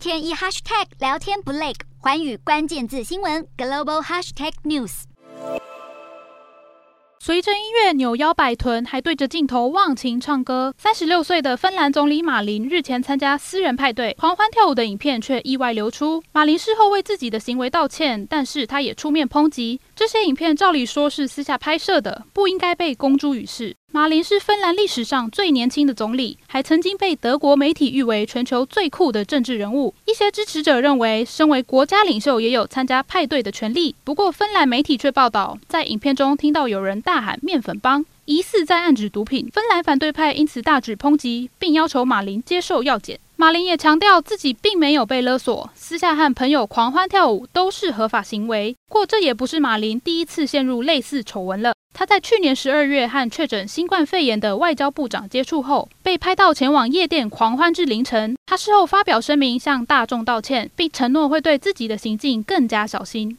天一 hashtag 聊天不累，寰宇关键字新闻 global hashtag news。随着音乐扭腰摆臀，还对着镜头忘情唱歌。三十六岁的芬兰总理马林日前参加私人派对，狂欢跳舞的影片却意外流出。马林事后为自己的行为道歉，但是他也出面抨击这些影片，照理说是私下拍摄的，不应该被公诸于世。马林是芬兰历史上最年轻的总理，还曾经被德国媒体誉为全球最酷的政治人物。一些支持者认为，身为国家领袖也有参加派对的权利。不过，芬兰媒体却报道，在影片中听到有人大喊“面粉帮”，疑似在暗指毒品。芬兰反对派因此大举抨击，并要求马林接受药检。马林也强调自己并没有被勒索，私下和朋友狂欢跳舞都是合法行为。不过，这也不是马林第一次陷入类似丑闻了。他在去年十二月和确诊新冠肺炎的外交部长接触后，被拍到前往夜店狂欢至凌晨。他事后发表声明，向大众道歉，并承诺会对自己的行径更加小心。